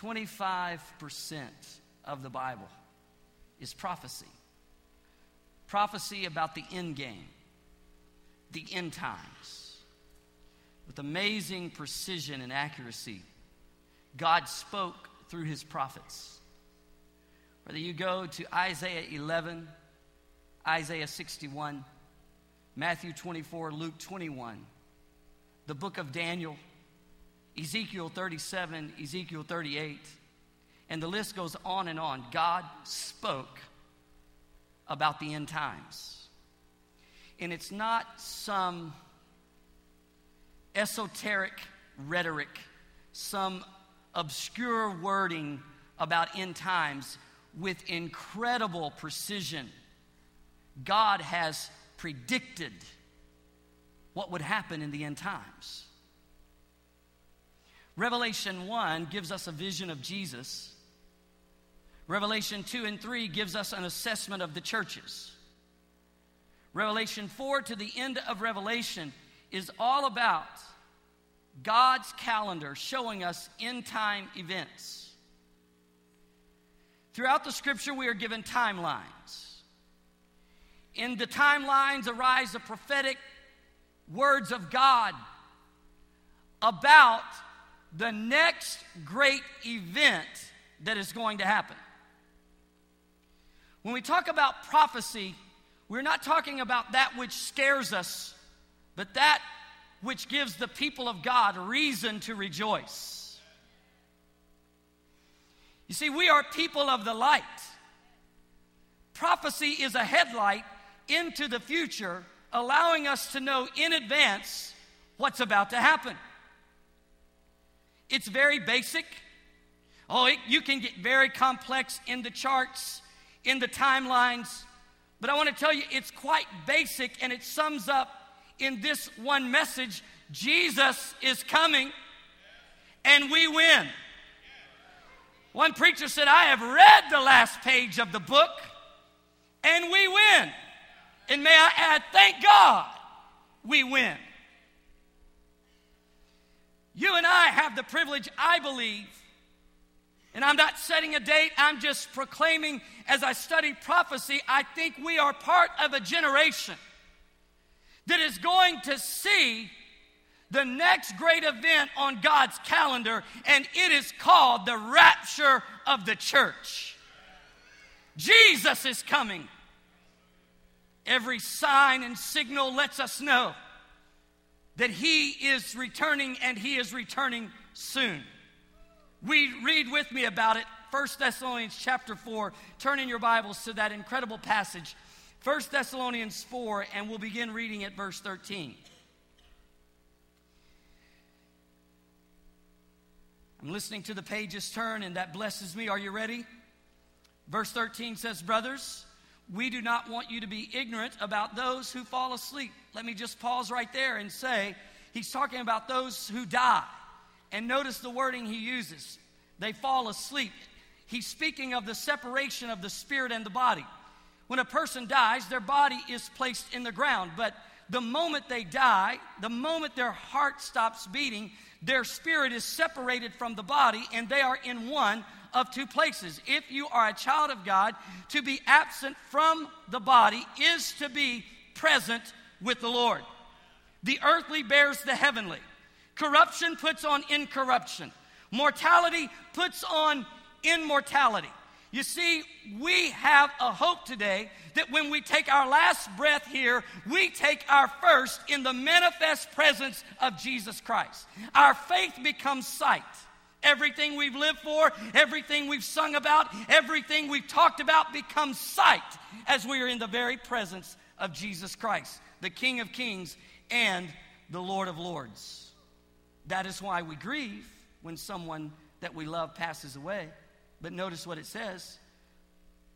25% of the Bible is prophecy. Prophecy about the end game, the end times. With amazing precision and accuracy, God spoke through his prophets. Whether you go to Isaiah 11, Isaiah 61, Matthew 24, Luke 21, the book of Daniel, Ezekiel 37, Ezekiel 38, and the list goes on and on. God spoke about the end times. And it's not some esoteric rhetoric, some obscure wording about end times with incredible precision. God has predicted what would happen in the end times. Revelation 1 gives us a vision of Jesus. Revelation 2 and 3 gives us an assessment of the churches. Revelation 4 to the end of Revelation is all about God's calendar showing us end time events. Throughout the scripture, we are given timelines. In the timelines arise the prophetic words of God about the next great event that is going to happen. When we talk about prophecy, we're not talking about that which scares us, but that which gives the people of God reason to rejoice. You see, we are people of the light. Prophecy is a headlight into the future, allowing us to know in advance what's about to happen. It's very basic. Oh, it, you can get very complex in the charts, in the timelines, but I want to tell you it's quite basic and it sums up in this one message Jesus is coming and we win. One preacher said, I have read the last page of the book and we win. And may I add, thank God we win. You and I have the privilege, I believe, and I'm not setting a date, I'm just proclaiming as I study prophecy, I think we are part of a generation that is going to see the next great event on God's calendar, and it is called the rapture of the church. Jesus is coming. Every sign and signal lets us know that he is returning and he is returning soon. We read with me about it 1 Thessalonians chapter 4. Turn in your Bibles to that incredible passage 1 Thessalonians 4 and we'll begin reading at verse 13. I'm listening to the pages turn and that blesses me. Are you ready? Verse 13 says, "Brothers, we do not want you to be ignorant about those who fall asleep. Let me just pause right there and say, he's talking about those who die. And notice the wording he uses they fall asleep. He's speaking of the separation of the spirit and the body. When a person dies, their body is placed in the ground, but the moment they die, the moment their heart stops beating, their spirit is separated from the body and they are in one of two places. If you are a child of God, to be absent from the body is to be present with the Lord. The earthly bears the heavenly. Corruption puts on incorruption. Mortality puts on immortality. You see, we have a hope today that when we take our last breath here, we take our first in the manifest presence of Jesus Christ. Our faith becomes sight. Everything we've lived for, everything we've sung about, everything we've talked about becomes sight as we are in the very presence of Jesus Christ, the King of Kings and the Lord of Lords. That is why we grieve when someone that we love passes away. But notice what it says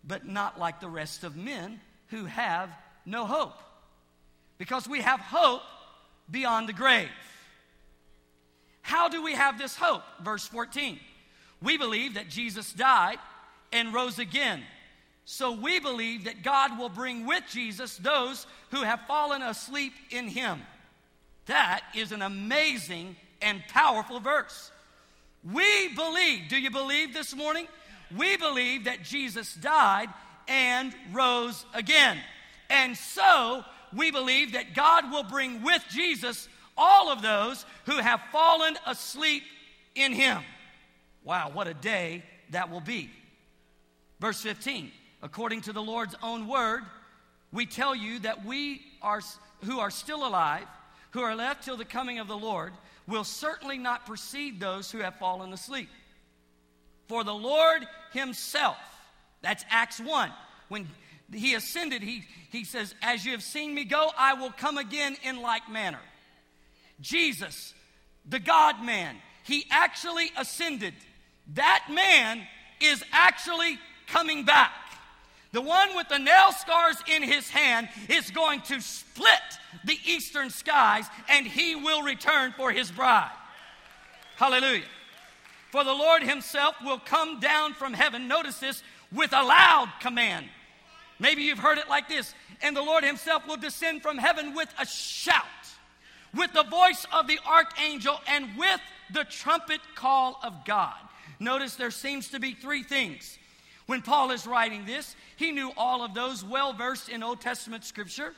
but not like the rest of men who have no hope. Because we have hope beyond the grave. How do we have this hope? Verse 14. We believe that Jesus died and rose again. So we believe that God will bring with Jesus those who have fallen asleep in him. That is an amazing and powerful verse. We believe, do you believe this morning? We believe that Jesus died and rose again. And so we believe that God will bring with Jesus all of those who have fallen asleep in him. Wow, what a day that will be. Verse 15 According to the Lord's own word, we tell you that we are, who are still alive, who are left till the coming of the Lord, will certainly not precede those who have fallen asleep. For the Lord Himself, that's Acts 1, when He ascended, He, he says, As you have seen me go, I will come again in like manner. Jesus, the God man, He actually ascended. That man is actually coming back. The one with the nail scars in his hand is going to split the eastern skies and he will return for his bride. Hallelujah. For the Lord himself will come down from heaven, notice this, with a loud command. Maybe you've heard it like this. And the Lord himself will descend from heaven with a shout, with the voice of the archangel, and with the trumpet call of God. Notice there seems to be three things. When Paul is writing this, he knew all of those well versed in Old Testament scripture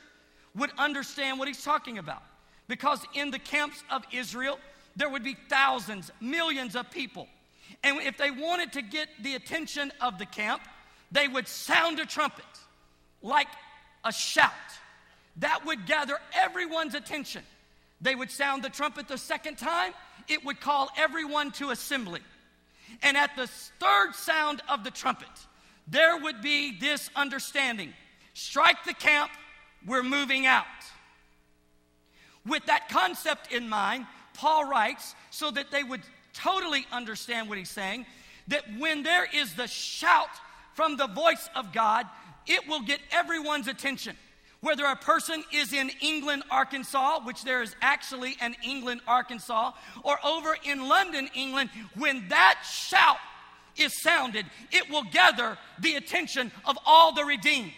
would understand what he's talking about. Because in the camps of Israel, there would be thousands, millions of people. And if they wanted to get the attention of the camp, they would sound a trumpet like a shout. That would gather everyone's attention. They would sound the trumpet the second time, it would call everyone to assembly. And at the third sound of the trumpet, there would be this understanding strike the camp, we're moving out. With that concept in mind, Paul writes so that they would totally understand what he's saying that when there is the shout from the voice of God, it will get everyone's attention. Whether a person is in England, Arkansas, which there is actually an England, Arkansas, or over in London, England, when that shout is sounded, it will gather the attention of all the redeemed.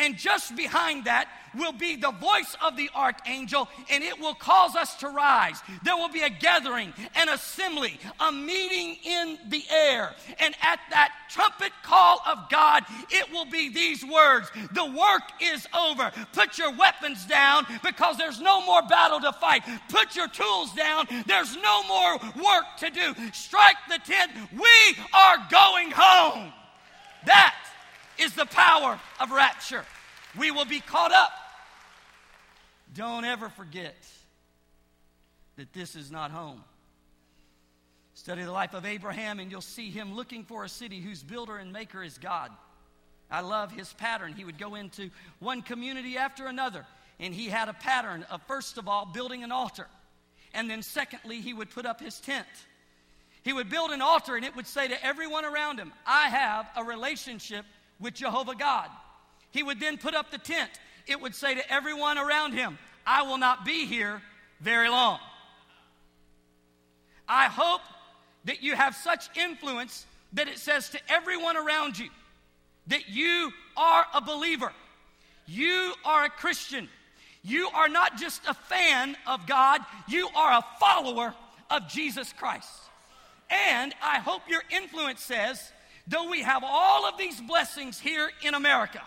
And just behind that will be the voice of the archangel, and it will cause us to rise. There will be a gathering, an assembly, a meeting in the air. And at that trumpet call of God, it will be these words The work is over. Put your weapons down because there's no more battle to fight. Put your tools down. There's no more work to do. Strike the tent. We are going home. That is the power of rapture. We will be caught up. Don't ever forget that this is not home. Study the life of Abraham, and you'll see him looking for a city whose builder and maker is God. I love his pattern. He would go into one community after another, and he had a pattern of, first of all, building an altar. And then, secondly, he would put up his tent. He would build an altar, and it would say to everyone around him, I have a relationship with Jehovah God. He would then put up the tent. It would say to everyone around him, I will not be here very long. I hope that you have such influence that it says to everyone around you that you are a believer, you are a Christian, you are not just a fan of God, you are a follower of Jesus Christ. And I hope your influence says though we have all of these blessings here in America,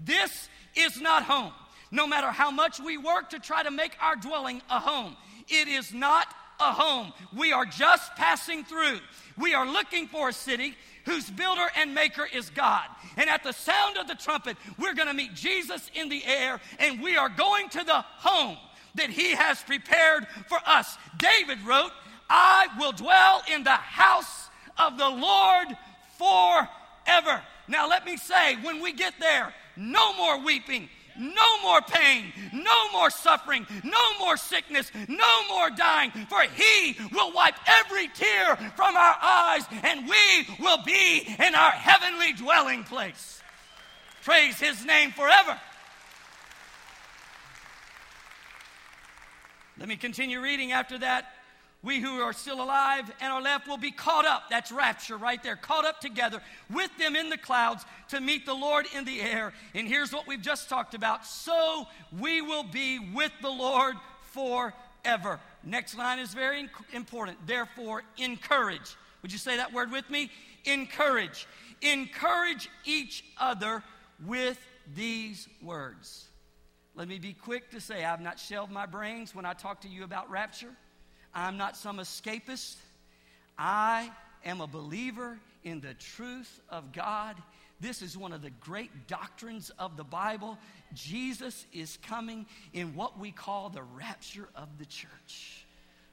this is not home. No matter how much we work to try to make our dwelling a home, it is not a home. We are just passing through. We are looking for a city whose builder and maker is God. And at the sound of the trumpet, we're going to meet Jesus in the air and we are going to the home that he has prepared for us. David wrote, I will dwell in the house of the Lord forever. Now, let me say, when we get there, no more weeping, no more pain, no more suffering, no more sickness, no more dying, for He will wipe every tear from our eyes, and we will be in our heavenly dwelling place. Praise His name forever. Let me continue reading after that we who are still alive and are left will be caught up. That's rapture right there. Caught up together with them in the clouds to meet the Lord in the air. And here's what we've just talked about. So we will be with the Lord forever. Next line is very important. Therefore, encourage. Would you say that word with me? Encourage. Encourage each other with these words. Let me be quick to say I've not shelved my brains when I talk to you about rapture. I'm not some escapist. I am a believer in the truth of God. This is one of the great doctrines of the Bible. Jesus is coming in what we call the rapture of the church.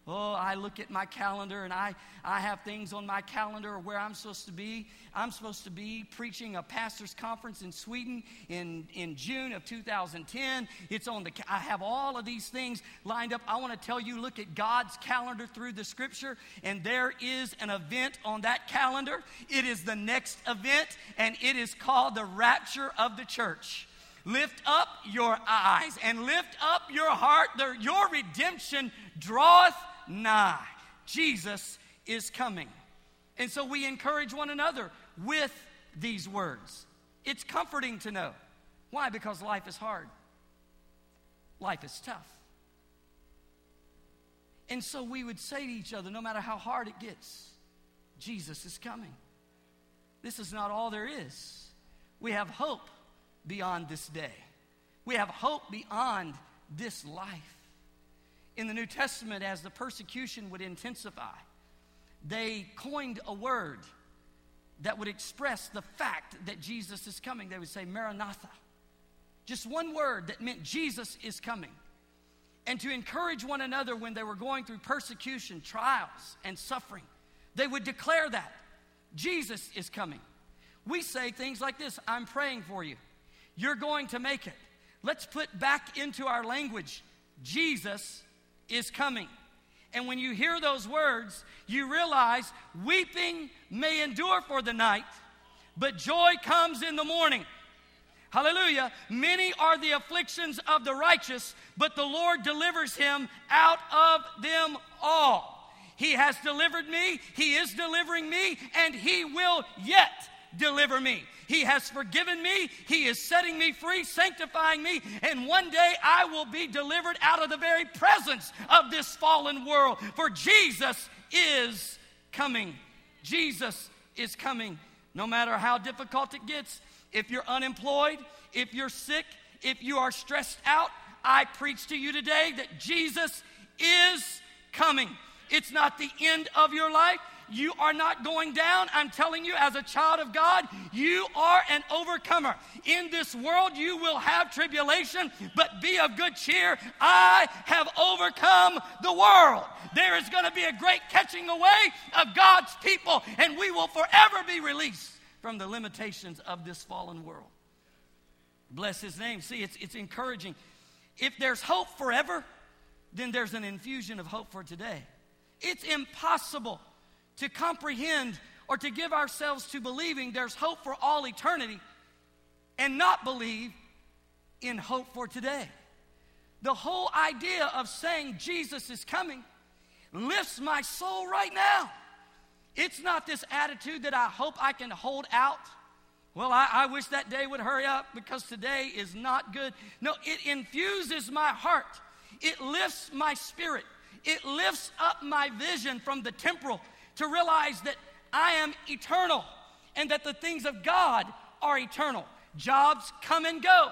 Oh, I look at my calendar and I, I have things on my calendar where I'm supposed to be. I'm supposed to be preaching a pastor's conference in Sweden in, in June of 2010. It's on the, I have all of these things lined up. I want to tell you, look at God's calendar through the scripture, and there is an event on that calendar. It is the next event, and it is called the rapture of the church. Lift up your eyes and lift up your heart. Your redemption draweth nigh. Jesus is coming. And so we encourage one another with these words. It's comforting to know. Why? Because life is hard, life is tough. And so we would say to each other, no matter how hard it gets, Jesus is coming. This is not all there is. We have hope beyond this day, we have hope beyond this life in the New Testament, as the persecution would intensify, they coined a word that would express the fact that Jesus is coming. They would say, Maranatha. Just one word that meant Jesus is coming. And to encourage one another when they were going through persecution, trials, and suffering, they would declare that Jesus is coming. We say things like this I'm praying for you. You're going to make it. Let's put back into our language Jesus is coming. And when you hear those words, you realize weeping may endure for the night, but joy comes in the morning. Hallelujah. Many are the afflictions of the righteous, but the Lord delivers him out of them all. He has delivered me, He is delivering me, and He will yet deliver me. He has forgiven me. He is setting me free, sanctifying me, and one day I will be delivered out of the very presence of this fallen world. For Jesus is coming. Jesus is coming. No matter how difficult it gets, if you're unemployed, if you're sick, if you are stressed out, I preach to you today that Jesus is coming. It's not the end of your life. You are not going down. I'm telling you, as a child of God, you are an overcomer. In this world, you will have tribulation, but be of good cheer. I have overcome the world. There is going to be a great catching away of God's people, and we will forever be released from the limitations of this fallen world. Bless his name. See, it's, it's encouraging. If there's hope forever, then there's an infusion of hope for today. It's impossible to comprehend or to give ourselves to believing there's hope for all eternity and not believe in hope for today. The whole idea of saying Jesus is coming lifts my soul right now. It's not this attitude that I hope I can hold out. Well, I, I, wish that day would hurry up because today is not good. No, it infuses my heart, it lifts my spirit, it lifts up my vision from the temporal to realize that I am eternal and that the things of God are eternal. Jobs come and go.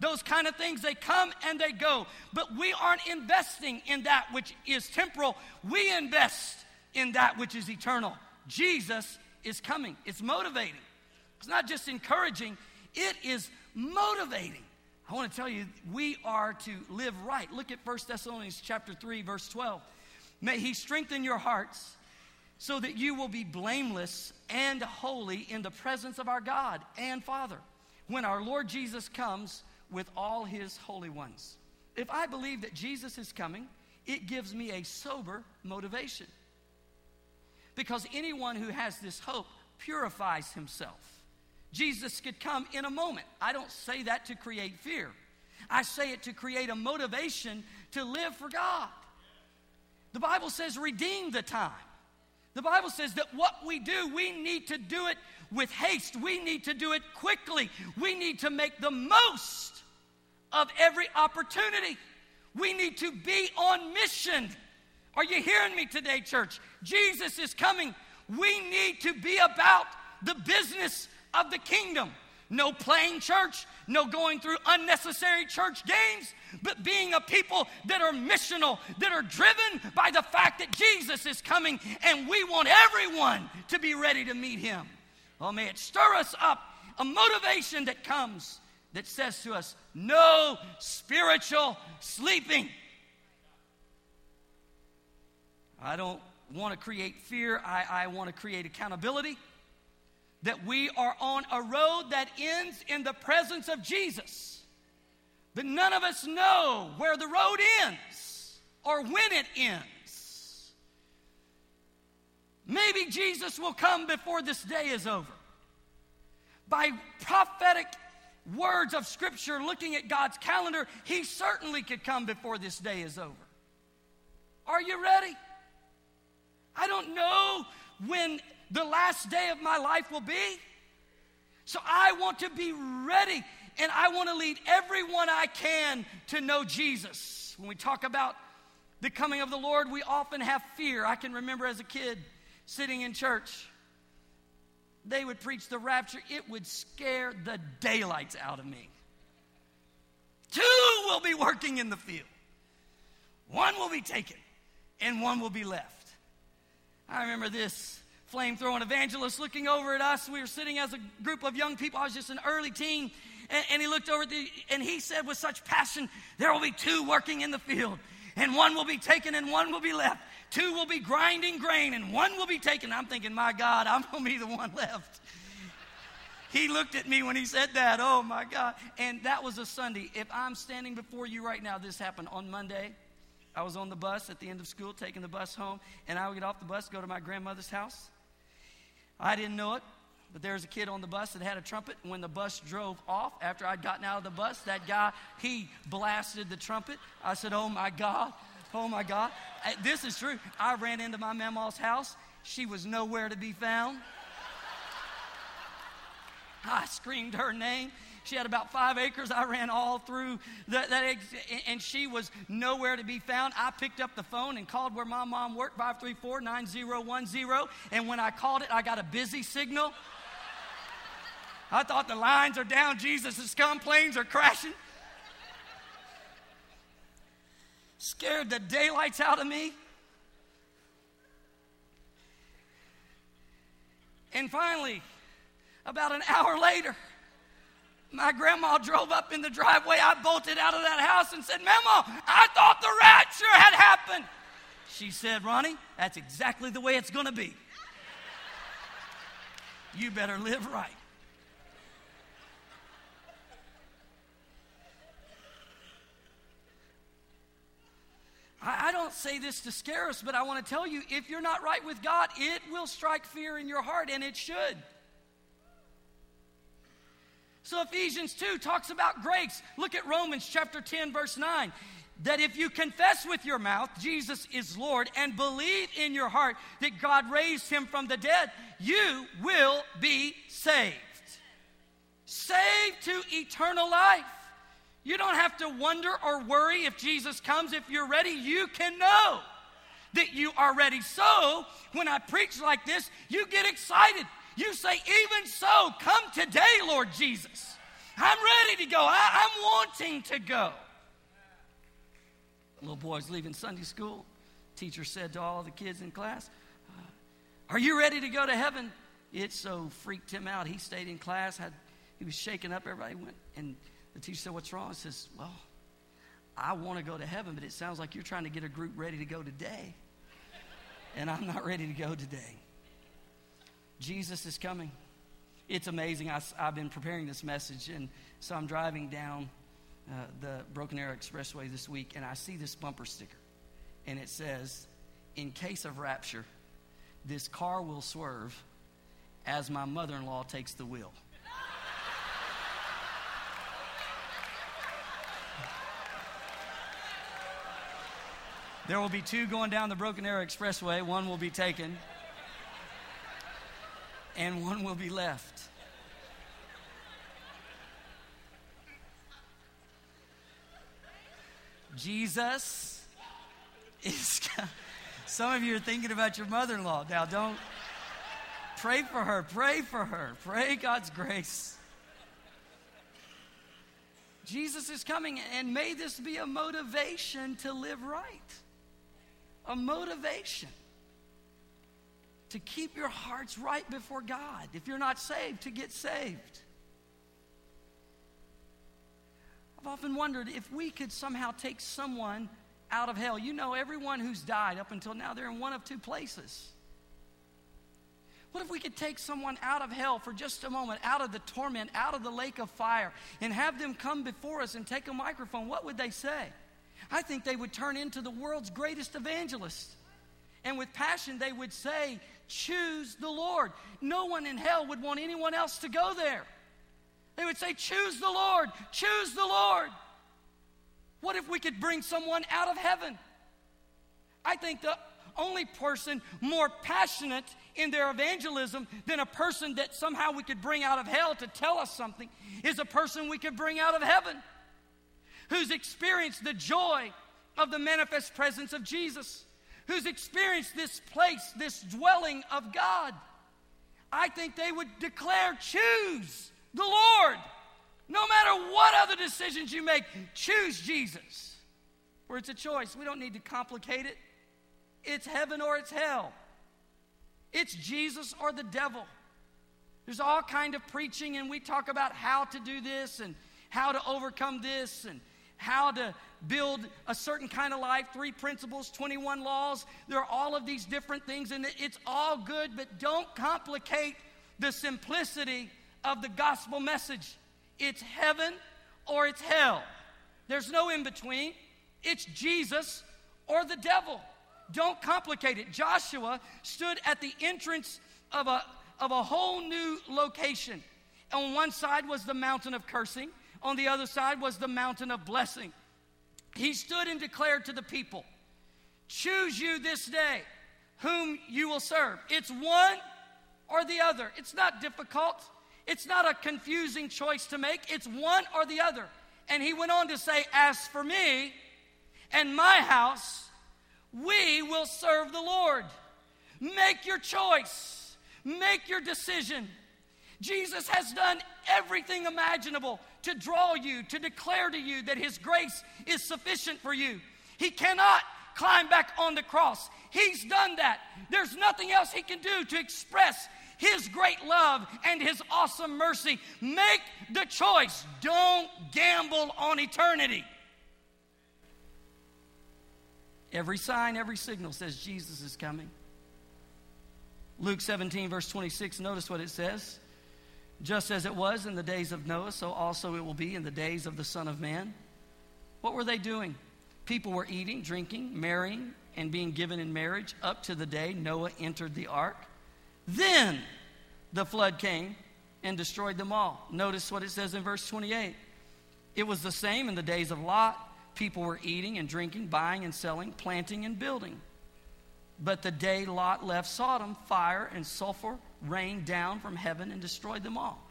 Those kind of things, they come and they go. But we aren't investing in that which is temporal. We invest in that which is eternal. Jesus is coming. It's motivating. It's not just encouraging, it is motivating. I want to tell you, we are to live right. Look at 1 Thessalonians chapter 3, verse 12. May he strengthen your hearts so that you will be blameless and holy in the presence of our God and Father when our Lord Jesus comes with all his holy ones. If I believe that Jesus is coming, it gives me a sober motivation. Because anyone who has this hope purifies himself. Jesus could come in a moment. I don't say that to create fear, I say it to create a motivation to live for God. The Bible says, redeem the time. The Bible says that what we do, we need to do it with haste. We need to do it quickly. We need to make the most of every opportunity. We need to be on mission. Are you hearing me today, church? Jesus is coming. We need to be about the business of the kingdom. No playing church, no going through unnecessary church games, but being a people that are missional, that are driven by the fact that Jesus is coming and we want everyone to be ready to meet him. Oh, may it stir us up a motivation that comes that says to us, no spiritual sleeping. I don't want to create fear, I, I want to create accountability. That we are on a road that ends in the presence of Jesus. But none of us know where the road ends or when it ends. Maybe Jesus will come before this day is over. By prophetic words of Scripture, looking at God's calendar, He certainly could come before this day is over. Are you ready? I don't know when the last day of my life will be. So I want to be ready and I want to lead everyone I can to know Jesus. When we talk about the coming of the Lord, we often have fear. I can remember as a kid sitting in church, they would preach the rapture, it would scare the daylights out of me. Two will be working in the field, one will be taken, and one will be left. I remember this flame throwing evangelist looking over at us. We were sitting as a group of young people. I was just an early teen. And, and he looked over at the, and he said with such passion, There will be two working in the field, and one will be taken and one will be left. Two will be grinding grain, and one will be taken. I'm thinking, My God, I'm going to be the one left. He looked at me when he said that. Oh my God. And that was a Sunday. If I'm standing before you right now, this happened on Monday. I was on the bus at the end of school, taking the bus home, and I would get off the bus, go to my grandmother's house. I didn't know it, but there was a kid on the bus that had a trumpet. And when the bus drove off, after I'd gotten out of the bus, that guy, he blasted the trumpet. I said, Oh my God, oh my God. Uh, this is true. I ran into my mama's house. She was nowhere to be found. I screamed her name. She had about five acres. I ran all through that, that and she was nowhere to be found. I picked up the phone and called where my mom worked, 534 9010. And when I called it, I got a busy signal. I thought the lines are down, Jesus come, planes are crashing. Scared the daylights out of me. And finally, about an hour later, my grandma drove up in the driveway. I bolted out of that house and said, Mama, I thought the rapture had happened. She said, Ronnie, that's exactly the way it's going to be. You better live right. I, don't say this to scare us, but I want to tell you if you're not right with God, it will strike fear in your heart, and it should. So Ephesians 2 talks about grace. Look at Romans chapter 10, verse 9. That if you confess with your mouth Jesus is Lord and believe in your heart that God raised him from the dead, you will be saved. Saved to eternal life. You don't have to wonder or worry if Jesus comes. If you're ready, you can know that you are ready. So, when I preach like this, you get excited you say, Even so, come today, Lord Jesus. I'm ready to go. I, am wanting to go. Little boy's leaving Sunday school. Teacher said to all the kids in class, uh, Are you ready to go to heaven? It so freaked him out. He stayed in class, had, he was shaking up. Everybody went, and the teacher said, What's wrong? He says, Well, I want to go to heaven, but it sounds like you're trying to get a group ready to go today. And I'm not ready to go today. Jesus is coming. It's amazing. I, have been preparing this message, and so I'm driving down uh, the Broken Arrow Expressway this week, and I see this bumper sticker, and it says, In case of rapture, this car will swerve as my mother in law takes the wheel. There will be two going down the Broken Arrow Expressway. One will be taken and one will be left. Jesus is. Some of you are thinking about your mother in law. Now, don't, Pray for her. Pray for her. Pray God's grace. Jesus is coming, and may this be a motivation to live right. A motivation to keep your hearts right before God. If you're not saved, to get saved. I've often wondered if we could somehow take someone out of hell. You know, everyone who's died up until now, they're in one of two places. What if we could take someone out of hell for just a moment, out of the torment, out of the lake of fire, and have them come before us and take a microphone? What would they say? I think they would turn into the world's greatest evangelist. And with passion, they would say, Choose the Lord. No one in hell would want anyone else to go there. They would say, Choose the Lord, choose the Lord. What if we could bring someone out of heaven? I think the only person more passionate in their evangelism than a person that somehow we could bring out of hell to tell us something is a person we could bring out of heaven who's experienced the joy of the manifest presence of Jesus, who's experienced this place, this dwelling of God. I think they would declare, Choose the Lord. No matter what other decisions you make, choose Jesus. Where it's a choice. We don't need to complicate it. It's heaven or it's hell. It's Jesus or the devil. There's all kind of preaching and we talk about how to do this and how to overcome this and how to build a certain kind of life, three principles, 21 laws. There are all of these different things and it's all good, but don't complicate the simplicity of the gospel message. It's heaven or it's hell. There's no in between. It's Jesus or the devil. Don't complicate it. Joshua stood at the entrance of a, of a whole new location. On one side was the mountain of cursing, on the other side was the mountain of blessing. He stood and declared to the people, Choose you this day whom you will serve. It's one or the other. It's not difficult. It's not a confusing choice to make, it's one or the other. And he went on to say, As for me and my house, we will serve the Lord. Make your choice, make your decision. Jesus has done everything imaginable to draw you, to declare to you that His grace is sufficient for you. He cannot climb back on the cross. He's done that. There's nothing else He can do to express his great love and His awesome mercy. Make the choice. Don't gamble on eternity. Every sign, every signal says Jesus is coming. Luke 17, verse 26, notice what it says. Just as it was in the days of Noah, so also it will be in the days of the Son of Man. What were they doing? People were eating, drinking, marrying, and being given in marriage up to the day Noah entered the ark. Then the flood came and destroyed them all. Notice what it says in verse 28. It was the same in the days of Lot. People were eating and drinking, buying and selling, planting and building. But the day Lot left Sodom, fire and sulfur rained down from heaven and destroyed them all.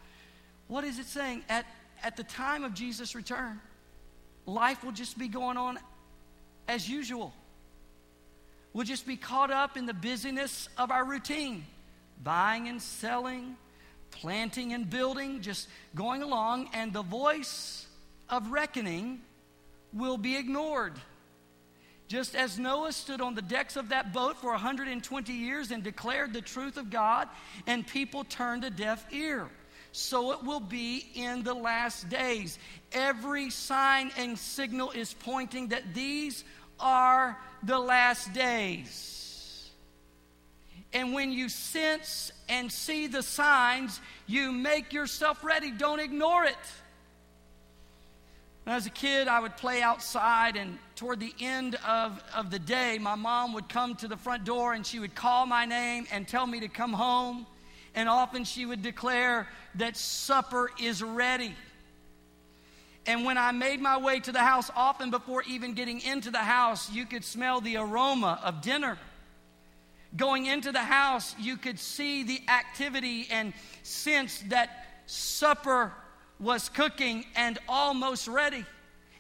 What is it saying? At, at the time of Jesus' return, life will just be going on as usual. We'll just be caught up in the busyness of our routine buying and selling, planting and building, just going along, and the voice of reckoning will be ignored. Just as Noah stood on the decks of that boat for 120 years and declared the truth of God, and people turned a deaf ear. So it will be in the last days. Every sign and signal is pointing that these are the last days. And when you sense and see the signs, you make yourself ready. Don't ignore it. When I was a kid, I would play outside, and toward the end of, of the day, my mom would come to the front door and she would call my name and tell me to come home. And often she would declare that supper is ready. And when I made my way to the house, often before even getting into the house, you could smell the aroma of dinner. Going into the house, you could see the activity and sense that supper was cooking and almost ready.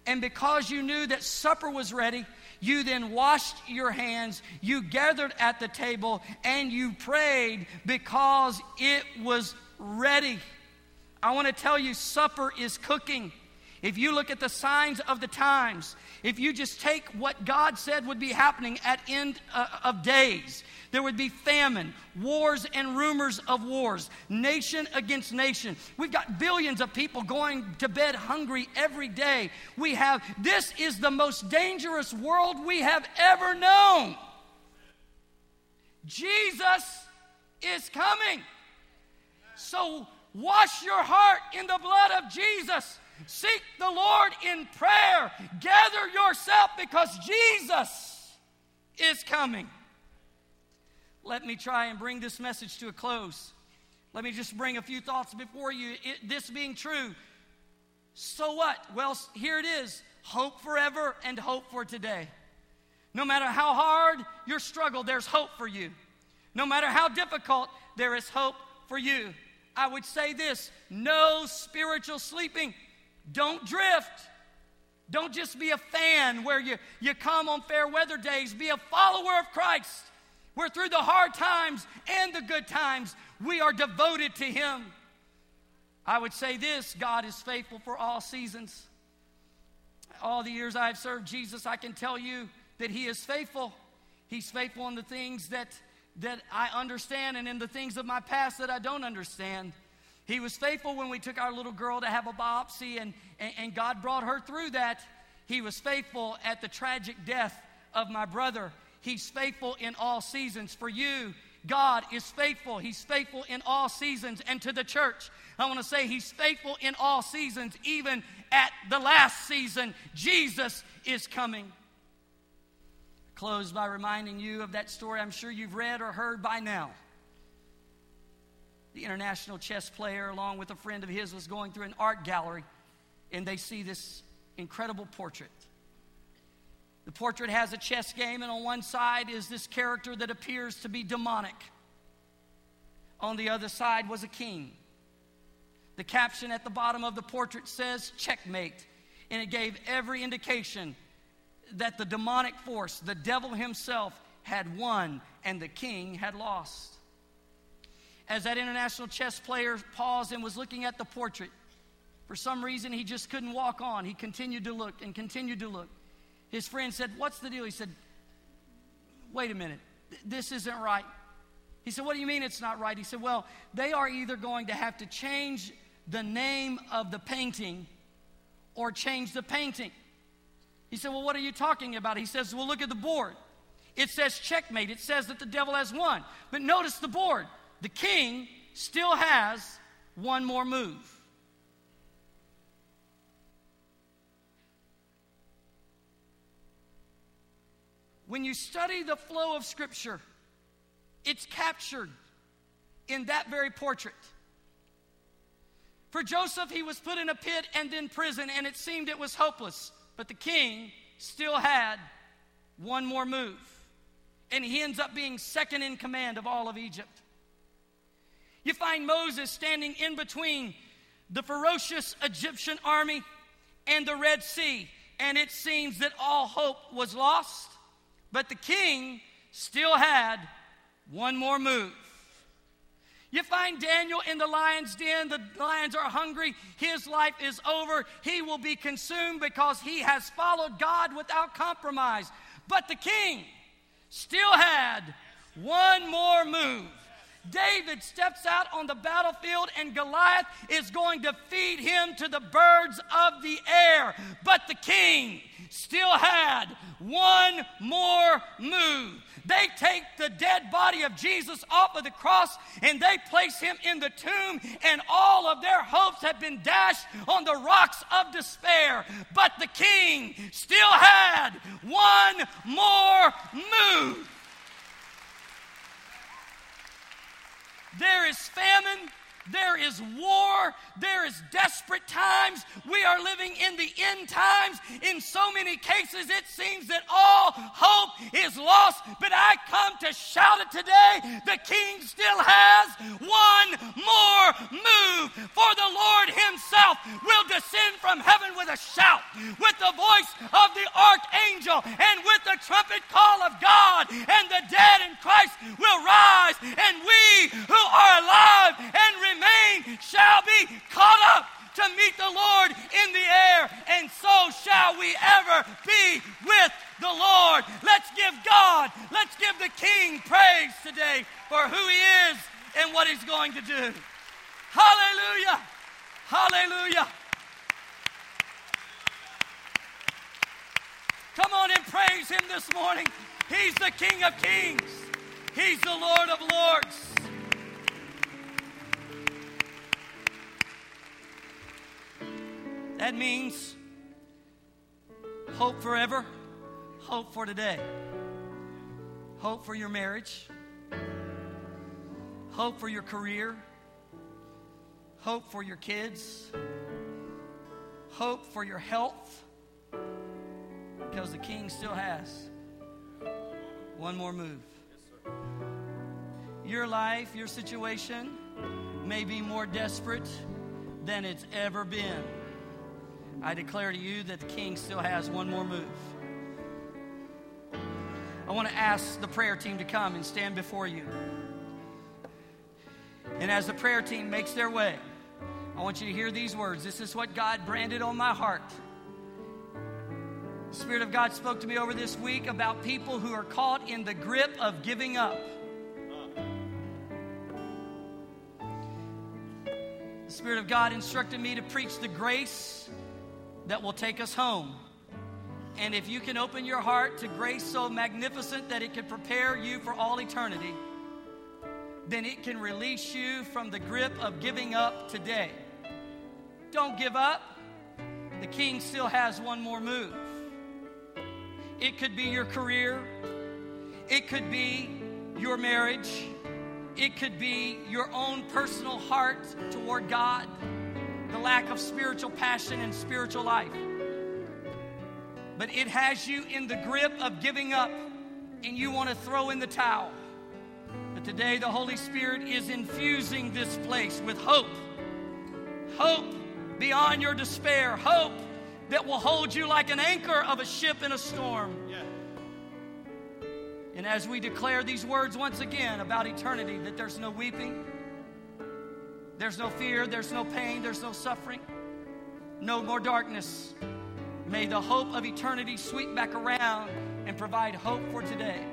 And because you knew that supper was ready, You then washed your hands, you gathered at the table, and you prayed because it was ready. I want to tell you, supper is cooking. If you look at the signs of the times, if you just take what God said would be happening at end uh, of days, there would be famine, wars and rumors of wars, nation against nation. We've got billions of people going to bed hungry every day. We have, this is the most dangerous world we have ever known. Jesus is coming. So wash your heart in the blood of Jesus. Seek the Lord in prayer. Gather yourself because Jesus is coming. Let me try and bring this message to a close. Let me just bring a few thoughts before you. It, this being true, so what? Well, here it is hope forever and hope for today. No matter how hard your struggle, there's hope for you. No matter how difficult, there is hope for you. I would say this no spiritual sleeping. Don't drift. Don't just be a fan where you, you come on fair weather days. Be a follower of Christ. Where through the hard times and the good times, we are devoted to Him. I would say this God is faithful for all seasons. All the years I've served Jesus, I can tell you that He is faithful. He's faithful in the things that, that I understand and in the things of my past that I don't understand. He was faithful when we took our little girl to have a biopsy and, and, and God brought her through that. He was faithful at the tragic death of my brother. He's faithful in all seasons. For you, God is faithful. He's faithful in all seasons. And to the church, I want to say He's faithful in all seasons, even at the last season. Jesus is coming. Close by reminding you of that story I'm sure you've read or heard by now the international chess player, along with a friend of his, was going through an art gallery and they see this incredible portrait. The portrait has a chess game, and on one side is this character that appears to be demonic. On the other side was a king. The caption at the bottom of the portrait says, Checkmate. And it gave every indication that the demonic force, the devil himself, had won and the king had lost as that international chess player paused and was looking at the portrait. For some reason, he just couldn't walk on. He continued to look and continued to look. His friend said, What's the deal? He said, Wait a minute. This isn't right. He said, What do you mean it's not right? He said, Well, they are either going to have to change the name of the painting or change the painting. He said, Well, what are you talking about? He says, Well, look at the board. It says checkmate. It says that the devil has won. But notice the board the king still has one more move. When you study the flow of Scripture, it's captured in that very portrait. For Joseph, he was put in a pit and in prison, and it seemed it was hopeless. But the king still had one more move. And he ends up being second in command of all of Egypt. You find Moses standing in between the ferocious Egyptian army and the Red Sea, and it seems that all hope was lost, but the king still had one more move. You find Daniel in the lion's den. The lions are hungry. His life is over. He will be consumed because he has followed God without compromise. But the king still had one more move. David steps out on the battlefield and Goliath is going to feed him to the birds of the air. But the king still had one more move. They take the dead body of Jesus off of the cross and they place him in the tomb, and all of their hopes have been dashed on the rocks of despair. But the king still had one more move. There is famine. There is war. There is desperate times. We are living in the end times. In so many cases, it seems that all hope is lost. But I come to shout it today. The King still has one more move. For the Lord Himself will descend from heaven with a shout, with the voice of the archangel, and with the trumpet call of God, and the dead in Christ will rise, and we who are alive and remain shall be caught up to meet the Lord in the air, and so shall we ever be with the Lord. Let's give God, let's give the King praise today for who he is and what he's going to do. Hallelujah! Hallelujah! Come on and praise him this morning. He's the King of Kings. He's the Lord of Lords. That means hope forever, hope for today, hope for your marriage, hope for your career, hope for your kids, hope for your health, because the king still has one more move. Your life, your situation may be more desperate than it's ever been. I declare to you that the king still has one more move. I want to ask the prayer team to come and stand before you. And as the prayer team makes their way, I want you to hear these words. This is what God branded on my heart. The Spirit of God spoke to me over this week about people who are caught in the grip of giving up. The Spirit of God instructed me to preach the grace that will take us home. And if you can open your heart to grace so magnificent that it can prepare you for all eternity, then it can release you from the grip of giving up today. Don't give up. The king still has one more move. It could be your career, it could be your marriage, it could be your own personal heart toward God the lack of spiritual passion and spiritual life. But it has you in the grip of giving up and you want to throw in the towel. But today, the Holy Spirit is infusing this place with hope. Hope beyond your despair. Hope that will hold you like an anchor of a ship in a storm. Yeah. And as we declare these words once again about eternity, that there's no weeping, there's no fear, there's no pain, there's no suffering, no more darkness. May the hope of eternity sweep back around and provide hope for today.